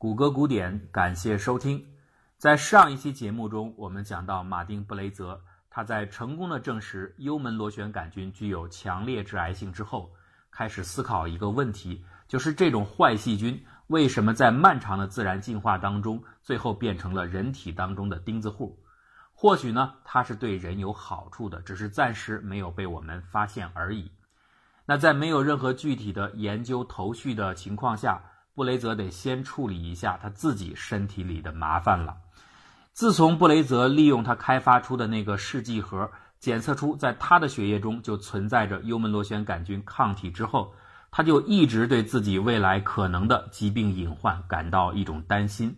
谷歌古典，感谢收听。在上一期节目中，我们讲到马丁·布雷泽，他在成功的证实幽门螺旋杆菌具有强烈致癌性之后，开始思考一个问题，就是这种坏细菌为什么在漫长的自然进化当中，最后变成了人体当中的钉子户？或许呢，它是对人有好处的，只是暂时没有被我们发现而已。那在没有任何具体的研究头绪的情况下，布雷泽得先处理一下他自己身体里的麻烦了。自从布雷泽利用他开发出的那个试剂盒检测出在他的血液中就存在着幽门螺旋杆菌抗体之后，他就一直对自己未来可能的疾病隐患感到一种担心。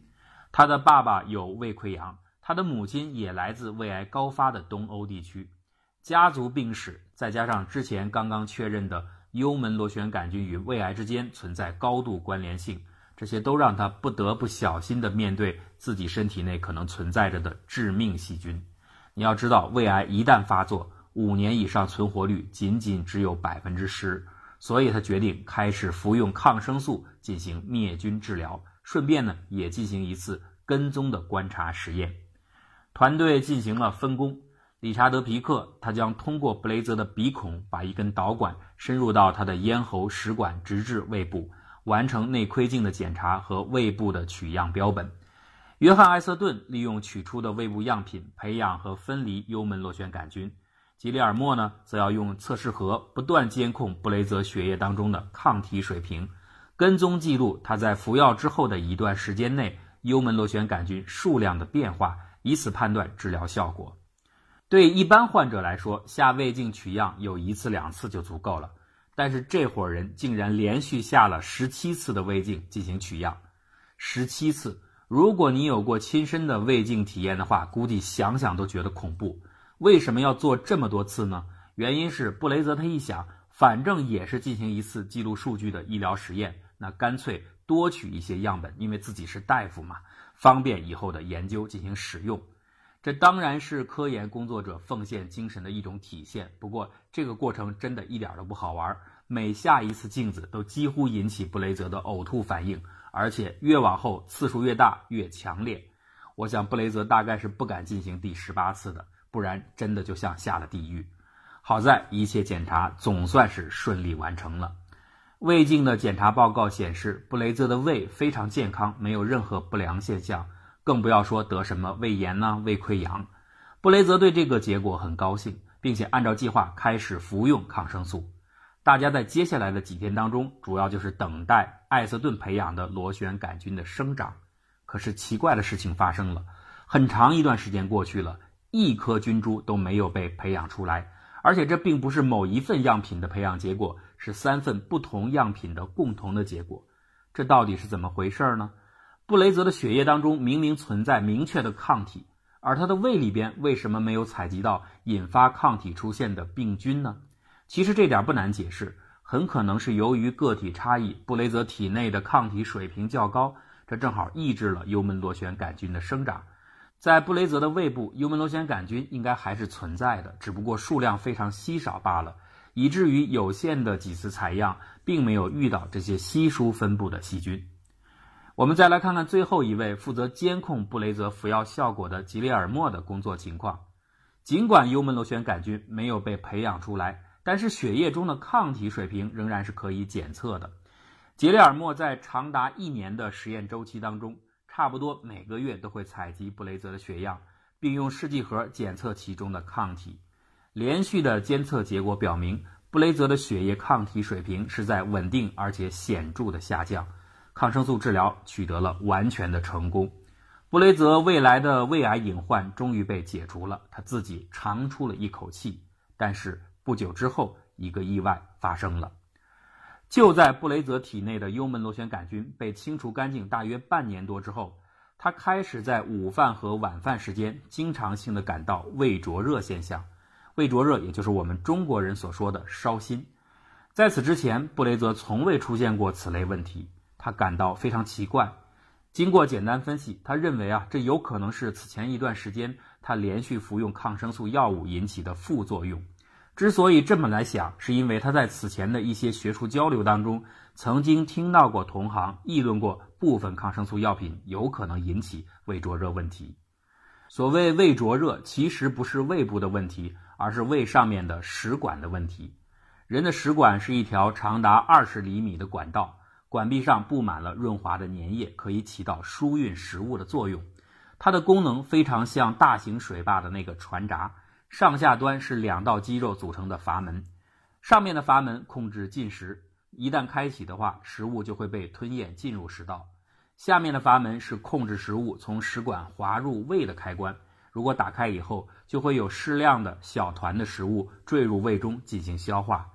他的爸爸有胃溃疡。他的母亲也来自胃癌高发的东欧地区，家族病史再加上之前刚刚确认的幽门螺旋杆菌与胃癌之间存在高度关联性，这些都让他不得不小心地面对自己身体内可能存在着的致命细菌。你要知道，胃癌一旦发作，五年以上存活率仅仅只有百分之十，所以他决定开始服用抗生素进行灭菌治疗，顺便呢也进行一次跟踪的观察实验。团队进行了分工，理查德·皮克他将通过布雷泽的鼻孔，把一根导管深入到他的咽喉食管，直至胃部，完成内窥镜的检查和胃部的取样标本。约翰·艾瑟顿利用取出的胃部样品培养和分离幽门螺旋杆菌。吉里尔莫呢，则要用测试盒不断监控布雷泽血液当中的抗体水平，跟踪记录他在服药之后的一段时间内幽门螺旋杆菌数量的变化。以此判断治疗效果。对一般患者来说，下胃镜取样有一次两次就足够了。但是这伙人竟然连续下了十七次的胃镜进行取样，十七次。如果你有过亲身的胃镜体验的话，估计想想都觉得恐怖。为什么要做这么多次呢？原因是布雷泽他一想，反正也是进行一次记录数据的医疗实验，那干脆多取一些样本，因为自己是大夫嘛。方便以后的研究进行使用，这当然是科研工作者奉献精神的一种体现。不过，这个过程真的一点都不好玩，每下一次镜子都几乎引起布雷泽的呕吐反应，而且越往后次数越大越强烈。我想布雷泽大概是不敢进行第十八次的，不然真的就像下了地狱。好在一切检查总算是顺利完成了。胃镜的检查报告显示，布雷泽的胃非常健康，没有任何不良现象，更不要说得什么胃炎呐、胃溃疡。布雷泽对这个结果很高兴，并且按照计划开始服用抗生素。大家在接下来的几天当中，主要就是等待艾瑟顿培养的螺旋杆菌的生长。可是奇怪的事情发生了，很长一段时间过去了，一颗菌株都没有被培养出来，而且这并不是某一份样品的培养结果。是三份不同样品的共同的结果，这到底是怎么回事呢？布雷泽的血液当中明明存在明确的抗体，而他的胃里边为什么没有采集到引发抗体出现的病菌呢？其实这点不难解释，很可能是由于个体差异，布雷泽体内的抗体水平较高，这正好抑制了幽门螺旋杆菌的生长。在布雷泽的胃部，幽门螺旋杆菌应该还是存在的，只不过数量非常稀少罢了。以至于有限的几次采样，并没有遇到这些稀疏分布的细菌。我们再来看看最后一位负责监控布雷泽服药效果的吉列尔莫的工作情况。尽管幽门螺旋杆菌没有被培养出来，但是血液中的抗体水平仍然是可以检测的。吉列尔莫在长达一年的实验周期当中，差不多每个月都会采集布雷泽的血样，并用试剂盒检测其中的抗体。连续的监测结果表明，布雷泽的血液抗体水平是在稳定而且显著的下降，抗生素治疗取得了完全的成功。布雷泽未来的胃癌隐患终于被解除了，他自己长出了一口气。但是不久之后，一个意外发生了。就在布雷泽体内的幽门螺旋杆菌被清除干净大约半年多之后，他开始在午饭和晚饭时间经常性的感到胃灼热现象。胃灼热，也就是我们中国人所说的烧心。在此之前，布雷泽从未出现过此类问题，他感到非常奇怪。经过简单分析，他认为啊，这有可能是此前一段时间他连续服用抗生素药物引起的副作用。之所以这么来想，是因为他在此前的一些学术交流当中，曾经听到过同行议论过部分抗生素药品有可能引起胃灼热问题。所谓胃灼热，其实不是胃部的问题，而是胃上面的食管的问题。人的食管是一条长达二十厘米的管道，管壁上布满了润滑的粘液，可以起到输运食物的作用。它的功能非常像大型水坝的那个船闸，上下端是两道肌肉组成的阀门，上面的阀门控制进食。一旦开启的话，食物就会被吞咽进入食道。下面的阀门是控制食物从食管滑入胃的开关。如果打开以后，就会有适量的小团的食物坠入胃中进行消化。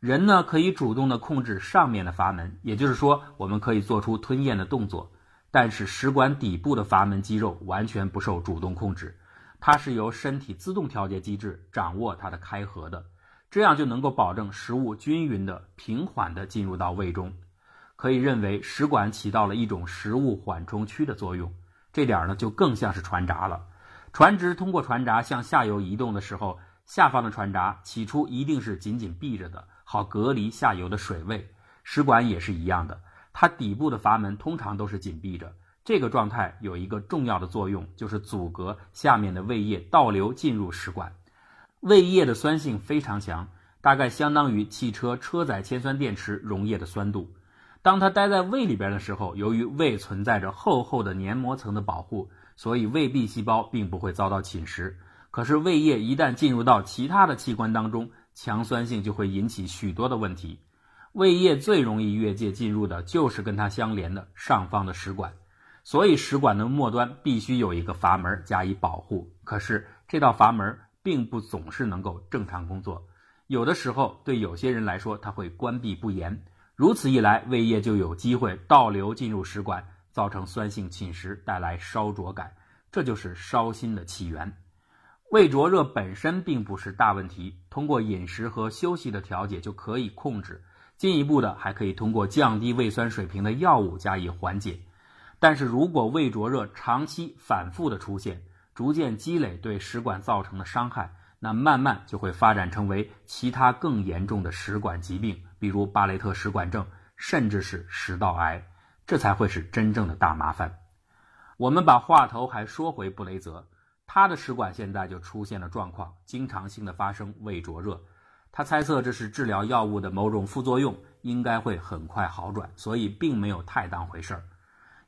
人呢可以主动的控制上面的阀门，也就是说，我们可以做出吞咽的动作。但是食管底部的阀门肌肉完全不受主动控制，它是由身体自动调节机制掌握它的开合的。这样就能够保证食物均匀的、平缓的进入到胃中，可以认为食管起到了一种食物缓冲区的作用。这点呢就更像是船闸了。船只通过船闸向下游移动的时候，下方的船闸起初一定是紧紧闭着的，好隔离下游的水位。食管也是一样的，它底部的阀门通常都是紧闭着。这个状态有一个重要的作用，就是阻隔下面的胃液倒流进入食管。胃液的酸性非常强，大概相当于汽车车载铅酸电池溶液的酸度。当它待在胃里边的时候，由于胃存在着厚厚的黏膜层的保护，所以胃壁细胞并不会遭到侵蚀。可是胃液一旦进入到其他的器官当中，强酸性就会引起许多的问题。胃液最容易越界进入的就是跟它相连的上方的食管，所以食管的末端必须有一个阀门加以保护。可是这道阀门。并不总是能够正常工作，有的时候对有些人来说，它会关闭不严，如此一来，胃液就有机会倒流进入食管，造成酸性侵蚀，带来烧灼感，这就是烧心的起源。胃灼热本身并不是大问题，通过饮食和休息的调节就可以控制，进一步的还可以通过降低胃酸水平的药物加以缓解。但是如果胃灼热长期反复的出现，逐渐积累对食管造成的伤害，那慢慢就会发展成为其他更严重的食管疾病，比如巴雷特食管症，甚至是食道癌，这才会是真正的大麻烦。我们把话头还说回布雷泽，他的食管现在就出现了状况，经常性的发生胃灼热。他猜测这是治疗药物的某种副作用，应该会很快好转，所以并没有太当回事儿。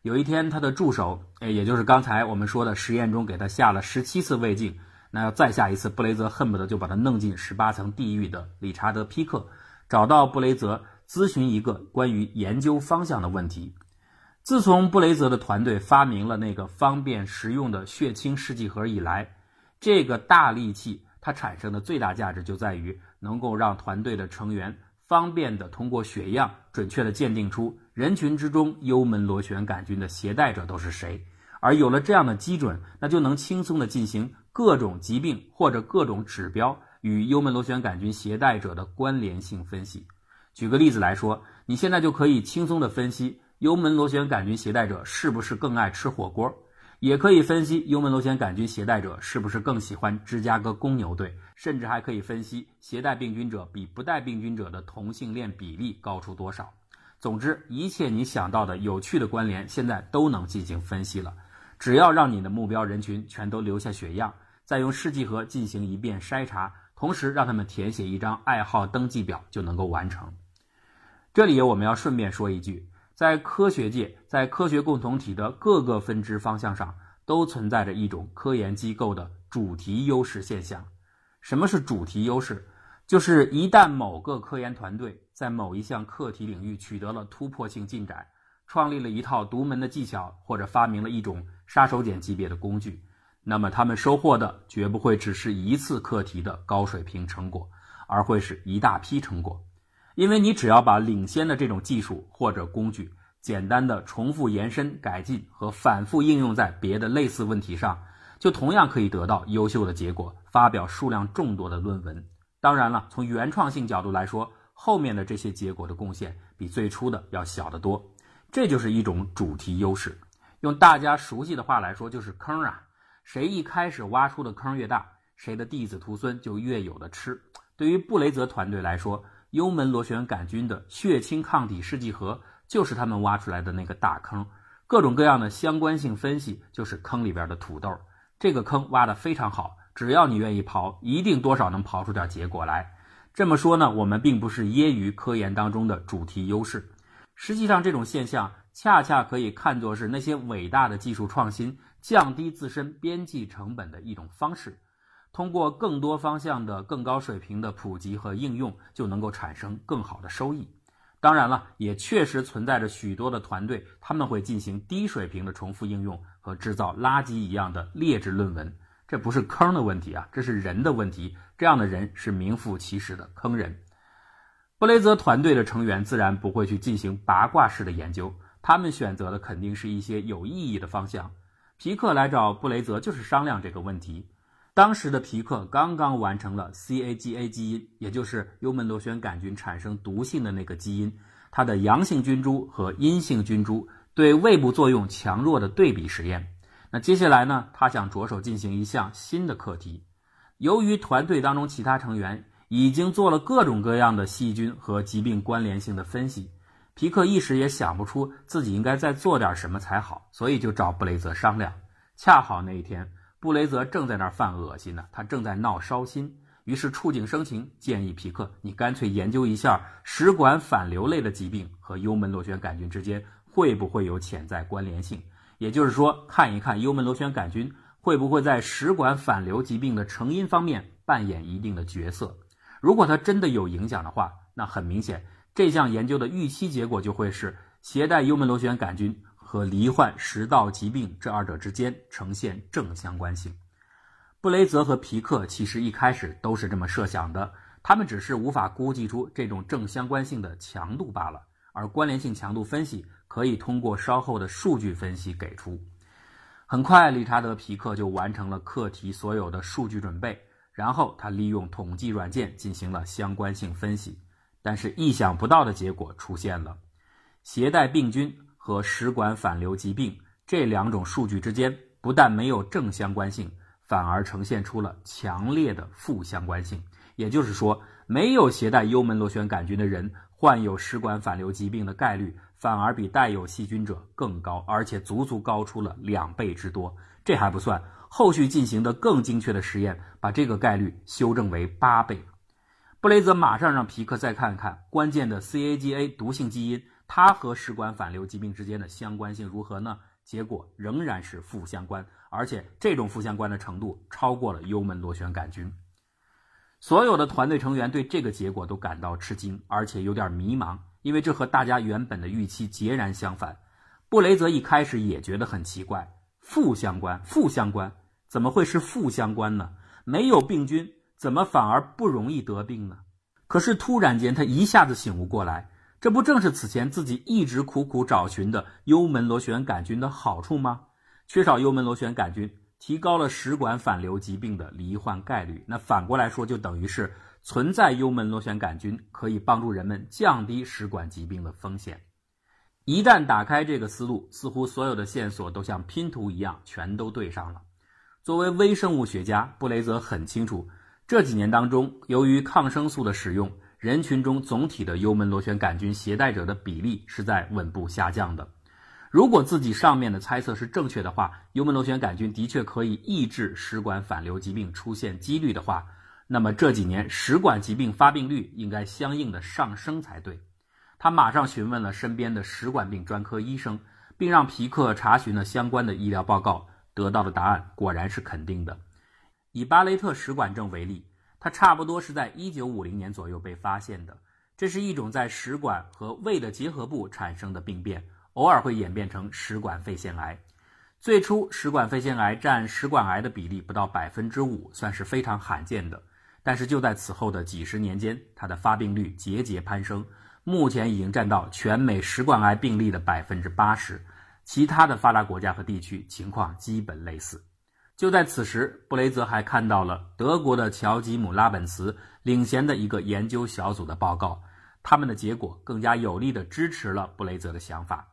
有一天，他的助手，哎，也就是刚才我们说的实验中给他下了十七次胃镜，那要再下一次，布雷泽恨不得就把他弄进十八层地狱的理查德·皮克，找到布雷泽咨询一个关于研究方向的问题。自从布雷泽的团队发明了那个方便实用的血清试剂盒以来，这个大利器它产生的最大价值就在于能够让团队的成员。方便的通过血样准确的鉴定出人群之中幽门螺旋杆菌的携带者都是谁，而有了这样的基准，那就能轻松的进行各种疾病或者各种指标与幽门螺旋杆菌携带者的关联性分析。举个例子来说，你现在就可以轻松的分析幽门螺旋杆菌携带者是不是更爱吃火锅。也可以分析幽门螺旋杆菌携带者是不是更喜欢芝加哥公牛队，甚至还可以分析携带病菌者比不带病菌者的同性恋比例高出多少。总之，一切你想到的有趣的关联，现在都能进行分析了。只要让你的目标人群全都留下血样，再用试剂盒进行一遍筛查，同时让他们填写一张爱好登记表，就能够完成。这里我们要顺便说一句。在科学界，在科学共同体的各个分支方向上，都存在着一种科研机构的主题优势现象。什么是主题优势？就是一旦某个科研团队在某一项课题领域取得了突破性进展，创立了一套独门的技巧，或者发明了一种杀手锏级别的工具，那么他们收获的绝不会只是一次课题的高水平成果，而会是一大批成果。因为你只要把领先的这种技术或者工具，简单的重复延伸、改进和反复应用在别的类似问题上，就同样可以得到优秀的结果，发表数量众多的论文。当然了，从原创性角度来说，后面的这些结果的贡献比最初的要小得多。这就是一种主题优势。用大家熟悉的话来说，就是坑啊！谁一开始挖出的坑越大，谁的弟子徒孙就越有的吃。对于布雷泽团队来说，幽门螺旋杆菌的血清抗体试剂盒就是他们挖出来的那个大坑，各种各样的相关性分析就是坑里边的土豆。这个坑挖得非常好，只要你愿意刨，一定多少能刨出点结果来。这么说呢，我们并不是揶揄科研当中的主题优势，实际上这种现象恰恰可以看作是那些伟大的技术创新降低自身边际成本的一种方式。通过更多方向的更高水平的普及和应用，就能够产生更好的收益。当然了，也确实存在着许多的团队，他们会进行低水平的重复应用和制造垃圾一样的劣质论文。这不是坑的问题啊，这是人的问题。这样的人是名副其实的坑人。布雷泽团队的成员自然不会去进行八卦式的研究，他们选择的肯定是一些有意义的方向。皮克来找布雷泽就是商量这个问题。当时的皮克刚刚完成了 CAGA 基因，也就是幽门螺旋杆菌产生毒性的那个基因，它的阳性菌株和阴性菌株对胃部作用强弱的对比实验。那接下来呢，他想着手进行一项新的课题。由于团队当中其他成员已经做了各种各样的细菌和疾病关联性的分析，皮克一时也想不出自己应该再做点什么才好，所以就找布雷泽商量。恰好那一天。布雷泽正在那儿犯恶心呢，他正在闹烧心，于是触景生情，建议皮克：“你干脆研究一下食管反流类的疾病和幽门螺旋杆菌之间会不会有潜在关联性，也就是说，看一看幽门螺旋杆菌会不会在食管反流疾病的成因方面扮演一定的角色。如果它真的有影响的话，那很明显，这项研究的预期结果就会是携带幽门螺旋杆菌。”和罹患食道疾病这二者之间呈现正相关性。布雷泽和皮克其实一开始都是这么设想的，他们只是无法估计出这种正相关性的强度罢了。而关联性强度分析可以通过稍后的数据分析给出。很快，理查德·皮克就完成了课题所有的数据准备，然后他利用统计软件进行了相关性分析。但是意想不到的结果出现了，携带病菌。和食管反流疾病这两种数据之间不但没有正相关性，反而呈现出了强烈的负相关性。也就是说，没有携带幽门螺旋杆菌的人患有食管反流疾病的概率，反而比带有细菌者更高，而且足足高出了两倍之多。这还不算，后续进行的更精确的实验，把这个概率修正为八倍。布雷泽马上让皮克再看看关键的 CAGA 毒性基因。它和食管反流疾病之间的相关性如何呢？结果仍然是负相关，而且这种负相关的程度超过了幽门螺旋杆菌。所有的团队成员对这个结果都感到吃惊，而且有点迷茫，因为这和大家原本的预期截然相反。布雷泽一开始也觉得很奇怪，负相关，负相关，怎么会是负相关呢？没有病菌，怎么反而不容易得病呢？可是突然间，他一下子醒悟过来。这不正是此前自己一直苦苦找寻的幽门螺旋杆菌的好处吗？缺少幽门螺旋杆菌，提高了食管反流疾病的罹患概率。那反过来说，就等于是存在幽门螺旋杆菌可以帮助人们降低食管疾病的风险。一旦打开这个思路，似乎所有的线索都像拼图一样全都对上了。作为微生物学家，布雷泽很清楚，这几年当中，由于抗生素的使用。人群中总体的幽门螺旋杆菌携带者的比例是在稳步下降的。如果自己上面的猜测是正确的话，幽门螺旋杆菌的确可以抑制食管反流疾病出现几率的话，那么这几年食管疾病发病率应该相应的上升才对。他马上询问了身边的食管病专科医生，并让皮克查询了相关的医疗报告，得到的答案果然是肯定的。以巴雷特食管症为例。它差不多是在一九五零年左右被发现的。这是一种在食管和胃的结合部产生的病变，偶尔会演变成食管肺腺癌。最初，食管肺腺癌占食管癌的比例不到百分之五，算是非常罕见的。但是就在此后的几十年间，它的发病率节节攀升，目前已经占到全美食管癌病例的百分之八十。其他的发达国家和地区情况基本类似。就在此时，布雷泽还看到了德国的乔吉姆拉本茨领衔的一个研究小组的报告，他们的结果更加有力地支持了布雷泽的想法。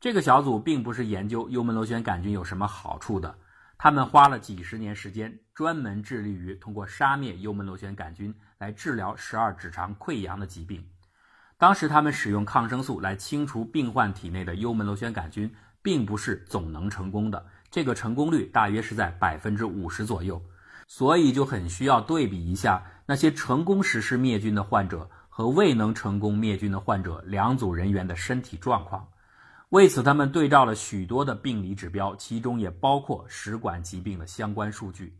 这个小组并不是研究幽门螺旋杆菌有什么好处的，他们花了几十年时间，专门致力于通过杀灭幽门螺旋杆菌来治疗十二指肠溃疡的疾病。当时他们使用抗生素来清除病患体内的幽门螺旋杆菌。并不是总能成功的，这个成功率大约是在百分之五十左右，所以就很需要对比一下那些成功实施灭菌的患者和未能成功灭菌的患者两组人员的身体状况。为此，他们对照了许多的病理指标，其中也包括食管疾病的相关数据。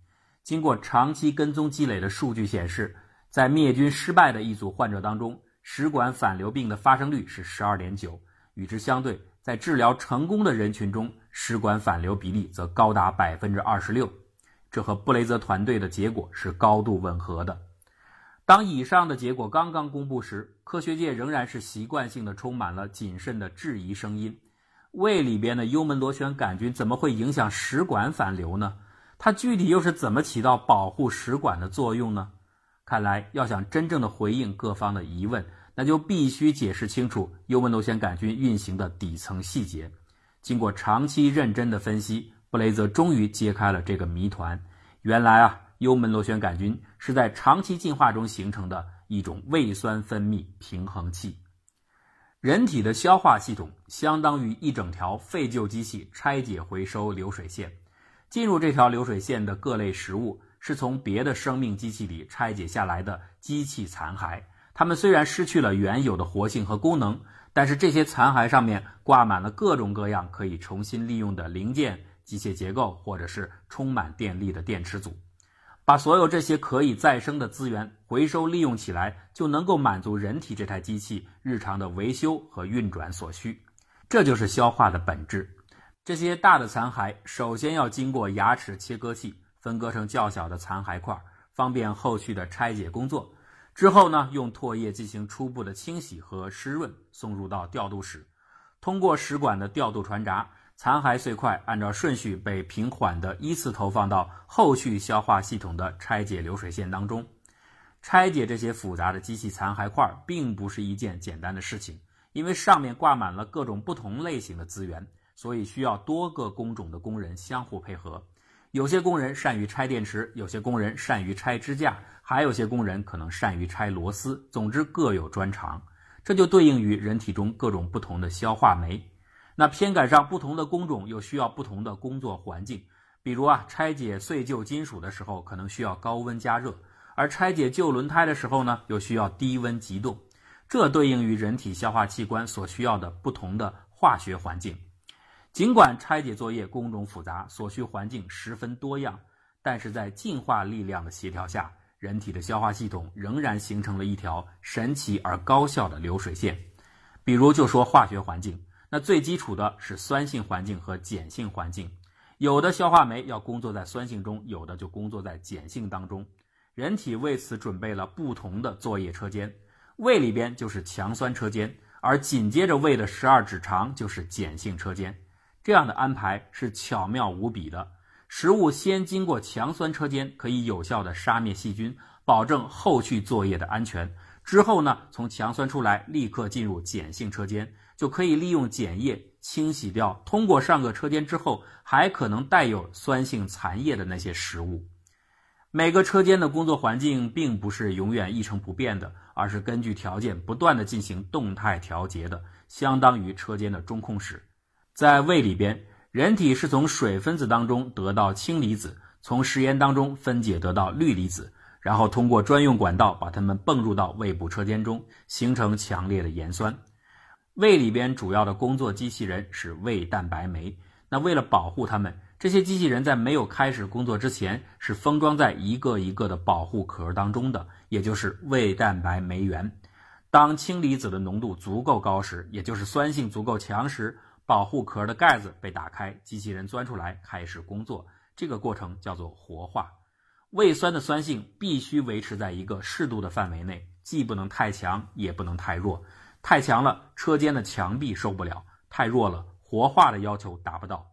经过长期跟踪积累的数据显示，在灭菌失败的一组患者当中，食管反流病的发生率是十二点九，与之相对。在治疗成功的人群中，食管反流比例则高达百分之二十六，这和布雷泽团队的结果是高度吻合的。当以上的结果刚刚公布时，科学界仍然是习惯性的充满了谨慎的质疑声音：胃里边的幽门螺旋杆菌怎么会影响食管反流呢？它具体又是怎么起到保护食管的作用呢？看来，要想真正的回应各方的疑问。那就必须解释清楚幽门螺旋杆菌运行的底层细节。经过长期认真的分析，布雷泽终于揭开了这个谜团。原来啊，幽门螺旋杆菌是在长期进化中形成的一种胃酸分泌平衡器。人体的消化系统相当于一整条废旧机器拆解回收流水线。进入这条流水线的各类食物，是从别的生命机器里拆解下来的机器残骸。它们虽然失去了原有的活性和功能，但是这些残骸上面挂满了各种各样可以重新利用的零件、机械结构，或者是充满电力的电池组。把所有这些可以再生的资源回收利用起来，就能够满足人体这台机器日常的维修和运转所需。这就是消化的本质。这些大的残骸首先要经过牙齿切割器分割成较小的残骸块，方便后续的拆解工作。之后呢，用唾液进行初步的清洗和湿润，送入到调度室，通过食管的调度传闸，残骸碎块按照顺序被平缓的依次投放到后续消化系统的拆解流水线当中。拆解这些复杂的机器残骸块，并不是一件简单的事情，因为上面挂满了各种不同类型的资源，所以需要多个工种的工人相互配合。有些工人善于拆电池，有些工人善于拆支架，还有些工人可能善于拆螺丝。总之各有专长，这就对应于人体中各种不同的消化酶。那偏赶上不同的工种，又需要不同的工作环境。比如啊，拆解碎旧金属的时候，可能需要高温加热；而拆解旧轮胎的时候呢，又需要低温急冻。这对应于人体消化器官所需要的不同的化学环境。尽管拆解作业工种复杂，所需环境十分多样，但是在进化力量的协调下，人体的消化系统仍然形成了一条神奇而高效的流水线。比如，就说化学环境，那最基础的是酸性环境和碱性环境。有的消化酶要工作在酸性中，有的就工作在碱性当中。人体为此准备了不同的作业车间，胃里边就是强酸车间，而紧接着胃的十二指肠就是碱性车间。这样的安排是巧妙无比的。食物先经过强酸车间，可以有效的杀灭细菌，保证后续作业的安全。之后呢，从强酸出来，立刻进入碱性车间，就可以利用碱液清洗掉通过上个车间之后还可能带有酸性残液的那些食物。每个车间的工作环境并不是永远一成不变的，而是根据条件不断的进行动态调节的，相当于车间的中控室。在胃里边，人体是从水分子当中得到氢离子，从食盐当中分解得到氯离子，然后通过专用管道把它们泵入到胃部车间中，形成强烈的盐酸。胃里边主要的工作机器人是胃蛋白酶。那为了保护它们，这些机器人在没有开始工作之前是封装在一个一个的保护壳当中的，也就是胃蛋白酶原。当氢离子的浓度足够高时，也就是酸性足够强时。保护壳的盖子被打开，机器人钻出来开始工作。这个过程叫做活化。胃酸的酸性必须维持在一个适度的范围内，既不能太强，也不能太弱。太强了，车间的墙壁受不了；太弱了，活化的要求达不到。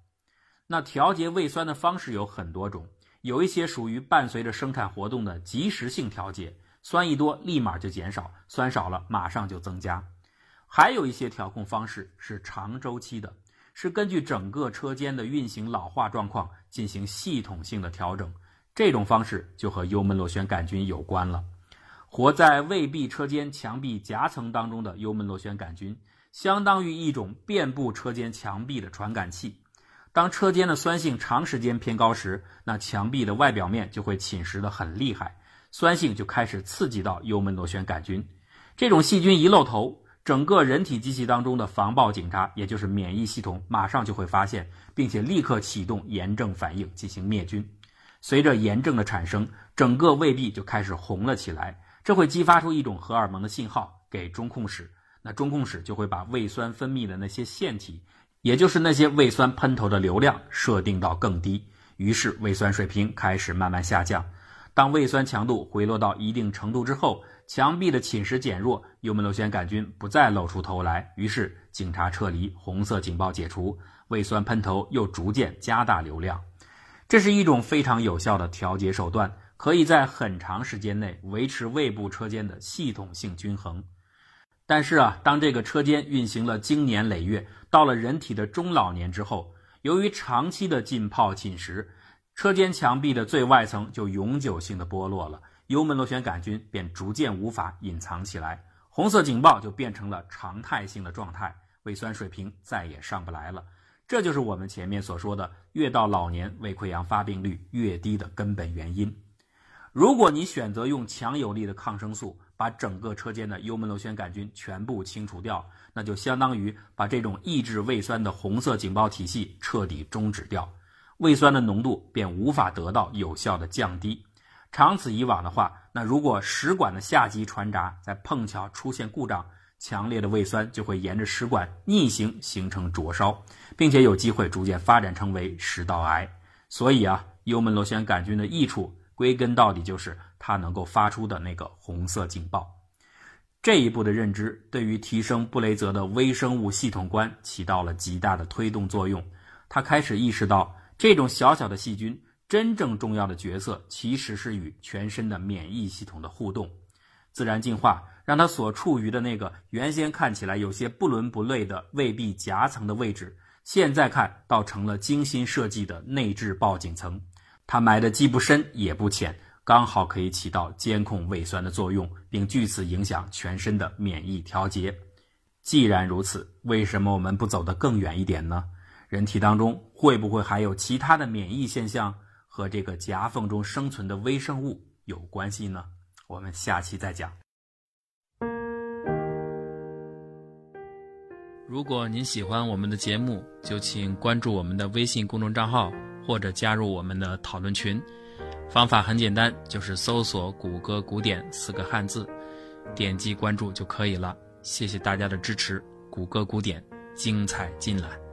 那调节胃酸的方式有很多种，有一些属于伴随着生产活动的即时性调节，酸一多立马就减少，酸少了马上就增加。还有一些调控方式是长周期的，是根据整个车间的运行老化状况进行系统性的调整。这种方式就和幽门螺旋杆菌有关了。活在胃壁车间墙壁夹层当中的幽门螺旋杆菌，相当于一种遍布车间墙壁的传感器。当车间的酸性长时间偏高时，那墙壁的外表面就会侵蚀的很厉害，酸性就开始刺激到幽门螺旋杆菌。这种细菌一露头，整个人体机器当中的防暴警察，也就是免疫系统，马上就会发现，并且立刻启动炎症反应进行灭菌。随着炎症的产生，整个胃壁就开始红了起来，这会激发出一种荷尔蒙的信号给中控室，那中控室就会把胃酸分泌的那些腺体。也就是那些胃酸喷头的流量设定到更低，于是胃酸水平开始慢慢下降。当胃酸强度回落到一定程度之后，墙壁的侵蚀减弱，幽门螺旋杆菌不再露出头来，于是警察撤离，红色警报解除，胃酸喷头又逐渐加大流量。这是一种非常有效的调节手段，可以在很长时间内维持胃部车间的系统性均衡。但是啊，当这个车间运行了经年累月，到了人体的中老年之后，由于长期的浸泡侵蚀，车间墙壁的最外层就永久性的剥落了，幽门螺旋杆菌便逐渐无法隐藏起来，红色警报就变成了常态性的状态，胃酸水平再也上不来了。这就是我们前面所说的，越到老年胃溃疡发病率越低的根本原因。如果你选择用强有力的抗生素，把整个车间的幽门螺旋杆菌全部清除掉，那就相当于把这种抑制胃酸的红色警报体系彻底终止掉，胃酸的浓度便无法得到有效的降低。长此以往的话，那如果食管的下级传闸在碰巧出现故障，强烈的胃酸就会沿着食管逆行形成灼烧，并且有机会逐渐发展成为食道癌。所以啊，幽门螺旋杆菌的益处归根到底就是。它能够发出的那个红色警报，这一步的认知对于提升布雷泽的微生物系统观起到了极大的推动作用。他开始意识到，这种小小的细菌真正重要的角色其实是与全身的免疫系统的互动。自然进化让他所处于的那个原先看起来有些不伦不类的胃壁夹层的位置，现在看倒成了精心设计的内置报警层。它埋的既不深也不浅。刚好可以起到监控胃酸的作用，并据此影响全身的免疫调节。既然如此，为什么我们不走得更远一点呢？人体当中会不会还有其他的免疫现象和这个夹缝中生存的微生物有关系呢？我们下期再讲。如果您喜欢我们的节目，就请关注我们的微信公众账号，或者加入我们的讨论群。方法很简单，就是搜索“谷歌古典”四个汉字，点击关注就可以了。谢谢大家的支持，谷歌古典精彩尽览。